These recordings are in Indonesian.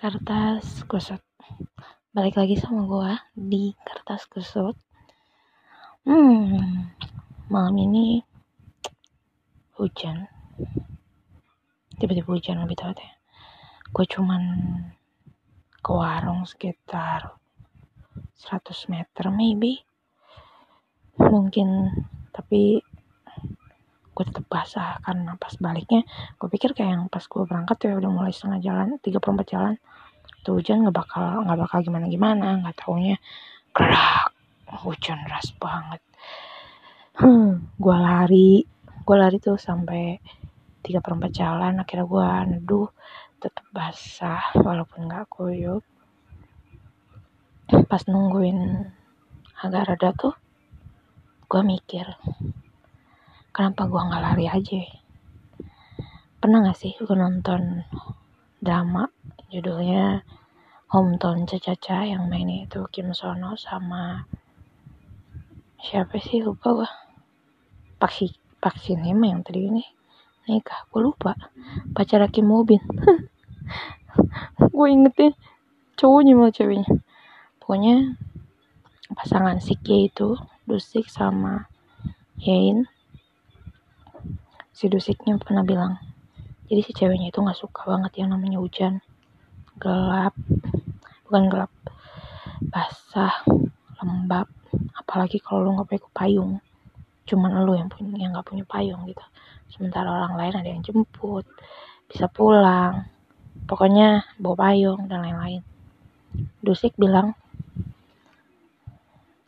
kertas kusut. Balik lagi sama gua di kertas kusut. Hmm malam ini hujan. Tiba-tiba hujan lebih tepatnya. Gue cuman ke warung sekitar 100 meter maybe. Mungkin tapi gue tetap karena pas baliknya gue pikir kayak yang pas gue berangkat ya udah mulai setengah jalan 34 jalan tuh hujan nggak bakal nggak bakal gimana gimana nggak taunya gerak hujan deras banget. Hmm, gue lari gue lari tuh sampai tiga perempat jalan akhirnya gue neduh tetap basah walaupun nggak koyok. Pas nungguin agak reda tuh gue mikir kenapa gua nggak lari aja pernah gak sih lu nonton drama judulnya Hometown Caca yang mainnya itu Kim Sono sama siapa sih? Lupa gua. Paksi Paksi Nema yang tadi ini. Nikah gua lupa. Pacar Kim Mobin gue ingetin cowoknya malah ceweknya. Pokoknya pasangan Sikya itu Dusik sama Yain si Dusiknya pernah bilang jadi si ceweknya itu nggak suka banget yang namanya hujan. Gelap. Bukan gelap. Basah lembab. Apalagi kalau lu nggak pakai payung. Cuman lu yang punya yang nggak punya payung gitu. Sementara orang lain ada yang jemput bisa pulang. Pokoknya bawa payung dan lain-lain. Dusik bilang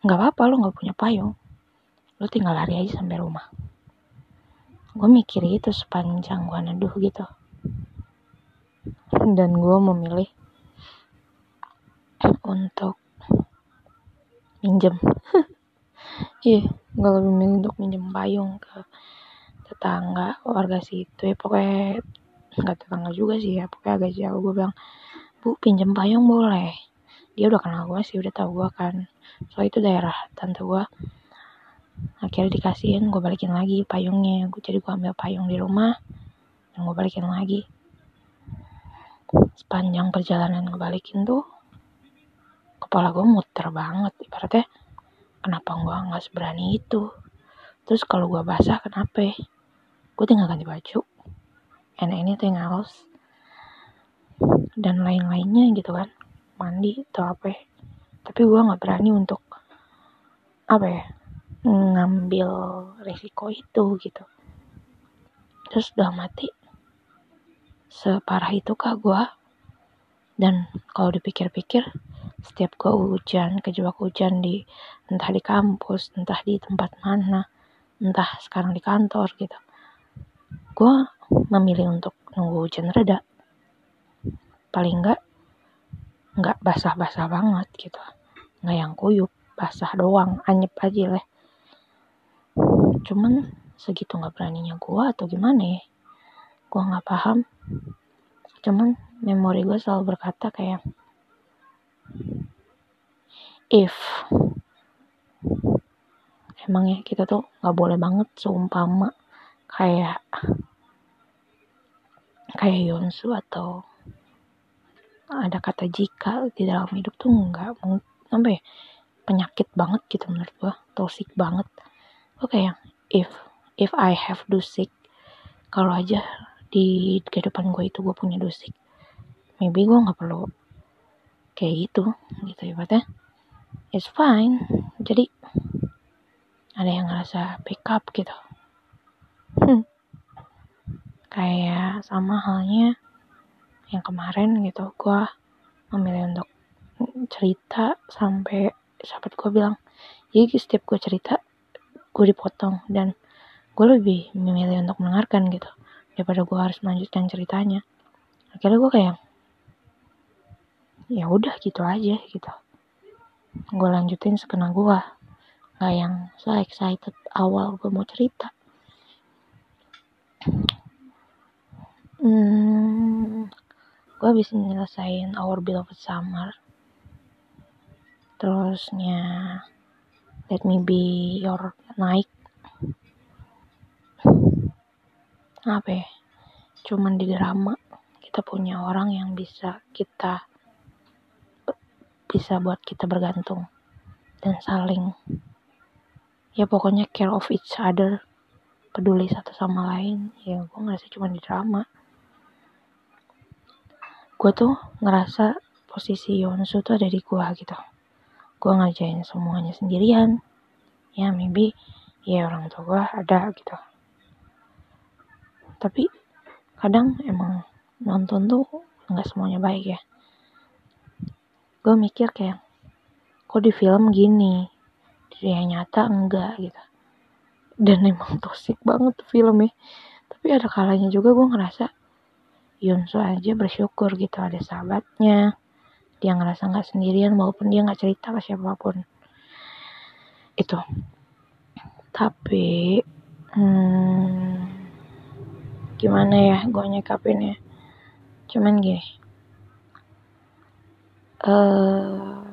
nggak apa-apa lu nggak punya payung. Lu tinggal lari aja sampai rumah gue mikir itu sepanjang gue neduh gitu. Dan gue memilih untuk minjem. Iya gue lebih memilih untuk minjem payung ke tetangga warga situ. Ya pokoknya nggak tetangga juga sih ya pokoknya agak jauh. Gue bilang bu pinjem payung boleh. Dia udah kenal gue sih udah tau gue kan. So itu daerah tante gue akhirnya dikasihin gue balikin lagi payungnya. Gue jadi gue ambil payung di rumah dan gue balikin lagi. Sepanjang perjalanan gue balikin tuh kepala gue muter banget ibaratnya kenapa gue nggak seberani itu? Terus kalau gue basah kenapa? Gue tinggal ganti baju. And anything else dan lain-lainnya gitu kan. Mandi atau apa. Tapi gue nggak berani untuk apa ya ngambil resiko itu gitu. Terus udah mati separah itu kah gue dan kalau dipikir-pikir setiap gue hujan kejebak hujan di entah di kampus entah di tempat mana entah sekarang di kantor gitu. Gue memilih untuk nunggu hujan reda. Paling enggak nggak basah-basah banget gitu. Nggak yang kuyup basah doang anyep aja lah cuman segitu nggak beraninya gue atau gimana ya? Gue nggak paham. Cuman memori gue selalu berkata kayak if emang ya kita tuh nggak boleh banget seumpama kayak kayak Yonsu atau ada kata jika di dalam hidup tuh nggak apa ya? Penyakit banget gitu menurut gue toxic banget. Gue kayak if if I have dusik kalau aja di kehidupan gue itu gue punya dusik maybe gue nggak perlu kayak gitu gitu ya it's fine. Jadi ada yang ngerasa pick up gitu. Hmm. kayak sama halnya yang kemarin gitu gue memilih untuk cerita sampai sahabat gue bilang jadi setiap gue cerita gue dipotong dan gue lebih memilih untuk mendengarkan gitu daripada gue harus melanjutkan ceritanya. Akhirnya gue kayak ya udah gitu aja gitu. Gue lanjutin sekena gue nggak yang so excited awal gue mau cerita. Hmm, gue bisa nyelesain Our Beloved Summer. Terusnya Let Me Be Your Night apa ya? Cuman di drama kita punya orang yang bisa kita bisa buat kita bergantung dan saling ya pokoknya care of each other peduli satu sama lain. Ya gue ngerasa cuma di drama. Gue tuh ngerasa posisi Yonsu tuh ada di gue gitu gue ngerjain semuanya sendirian. Ya maybe ya orang tua gue ada gitu. Tapi kadang emang nonton tuh nggak semuanya baik ya. Gue mikir kayak kok di film gini? Di nyata enggak gitu. Dan emang toxic banget tuh filmnya. Tapi ada kalanya juga gue ngerasa Yunso aja bersyukur gitu ada sahabatnya dia ngerasa nggak sendirian walaupun dia nggak cerita ke siapa pun. Itu. Tapi hmm, gimana ya gue nyekapinnya cuman gini. Uh,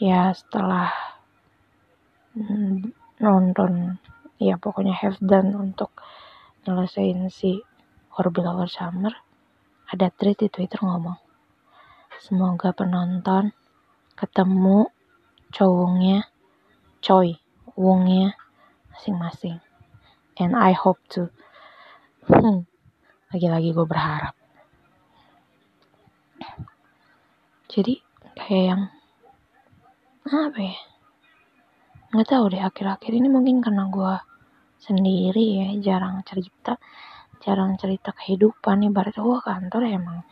ya setelah nonton ya pokoknya have done untuk nyelesain si Over Summer ada tweet di Twitter ngomong semoga penonton ketemu cowongnya coy wongnya masing-masing. And I hope to. Hmm, lagi-lagi gue berharap. Jadi kayak yang apa ya? Nggak tahu deh akhir-akhir ini mungkin karena gue sendiri ya jarang cerita jarang cerita kehidupan nih berarti gue kantor ya emang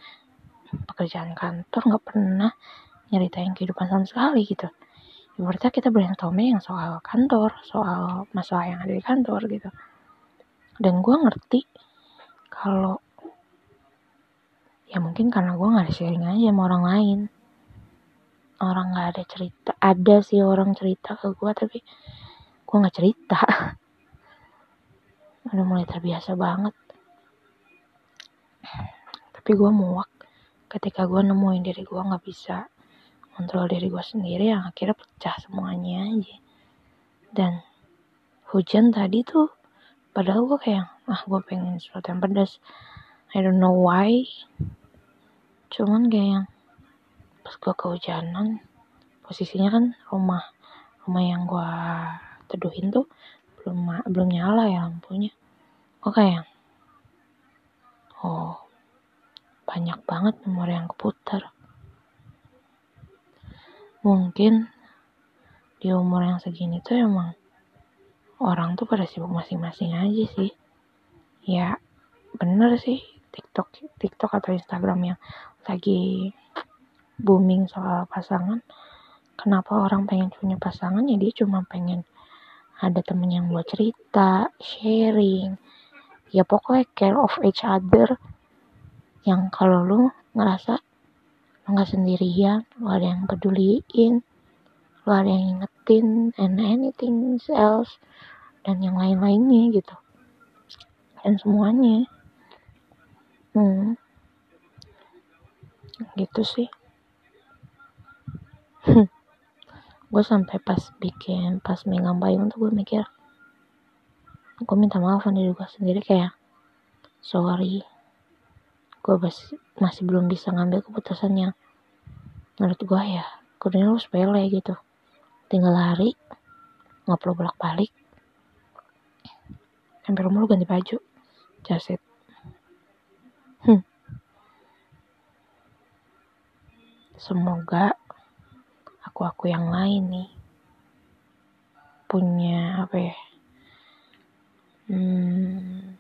pekerjaan kantor nggak pernah nyeritain kehidupan sama sekali gitu. Berarti kita brainstorming yang soal kantor soal masalah yang ada di kantor gitu. Dan gue ngerti kalau ya mungkin karena gue nggak ada sharing aja sama orang lain. Orang nggak ada cerita ada sih orang cerita ke gue tapi gue nggak cerita. Udah mulai terbiasa banget tapi gue muak. Ketika gue nemuin diri gue nggak bisa kontrol diri gue sendiri yang akhirnya pecah semuanya aja. Dan hujan tadi tuh padahal gue kayak ah gue pengen sesuatu yang pedas. I don't know why. Cuman kayak yang pas gue kehujanan posisinya kan rumah rumah yang gue teduhin tuh belum belum nyala ya lampunya. Oke kayak oh banyak banget nomor yang keputar. Mungkin di umur yang segini tuh emang orang tuh pada sibuk masing-masing aja sih. Ya bener sih TikTok TikTok atau Instagram yang lagi booming soal pasangan. Kenapa orang pengen punya pasangan? Ya dia cuma pengen ada temen yang buat cerita sharing. Ya pokoknya care of each other yang kalau lu ngerasa lu nggak sendirian lu ada yang peduliin lu ada yang ingetin and anything else dan yang lain-lainnya gitu. Dan semuanya. Hmm. Gitu sih. Gue sampai pas bikin pas megang payung tuh gue mikir gue minta maaf sama diri gue sendiri kayak sorry gue masih, masih belum bisa ngambil keputusan yang menurut gue ya kudanya lu sepele gitu. Tinggal lari nggak perlu bolak balik sampai rumah lu ganti baju jaset. Hmm. semoga aku-aku yang lain nih punya apa ya hmm,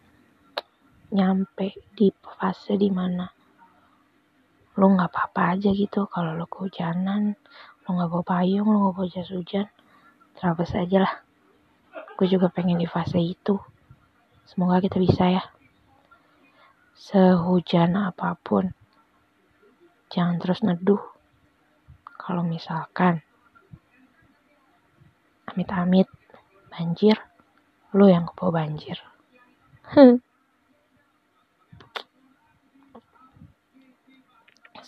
nyampe di fase di mana lu nggak apa-apa aja gitu. Kalau lu kehujanan lu nggak bawa payung lu nggak bawa jas hujan terabas aja lah. Gue juga pengen di fase itu. Semoga kita bisa ya. Sehujan apa pun jangan terus neduh. Kalau misalkan amit-amit banjir, lu yang kebawa banjir.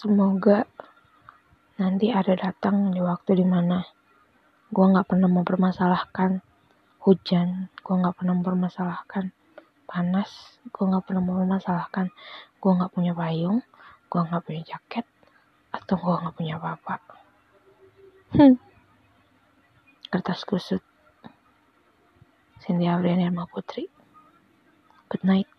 Semoga nanti ada datang di waktu di mana gue nggak pernah mempermasalahkan hujan, gue nggak pernah mempermasalahkan panas gue nggak pernah memasalahkan gue nggak punya payung gue nggak punya jaket atau gue nggak punya apa-apa. Hmm. kertas kusut. Cynthia Abriani Putri good night